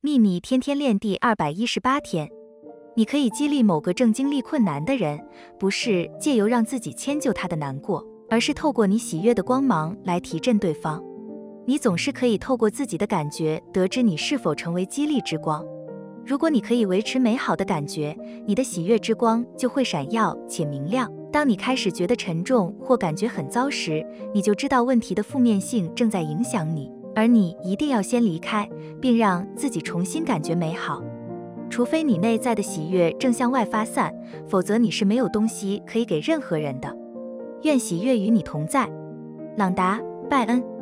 秘密天天练第二百一十八天，你可以激励某个正经历困难的人，不是借由让自己迁就他的难过，而是透过你喜悦的光芒来提振对方。你总是可以透过自己的感觉得知你是否成为激励之光。如果你可以维持美好的感觉，你的喜悦之光就会闪耀且明亮。当你开始觉得沉重或感觉很糟时，你就知道问题的负面性正在影响你。而你一定要先离开，并让自己重新感觉美好，除非你内在的喜悦正向外发散，否则你是没有东西可以给任何人的。愿喜悦与你同在，朗达·拜恩。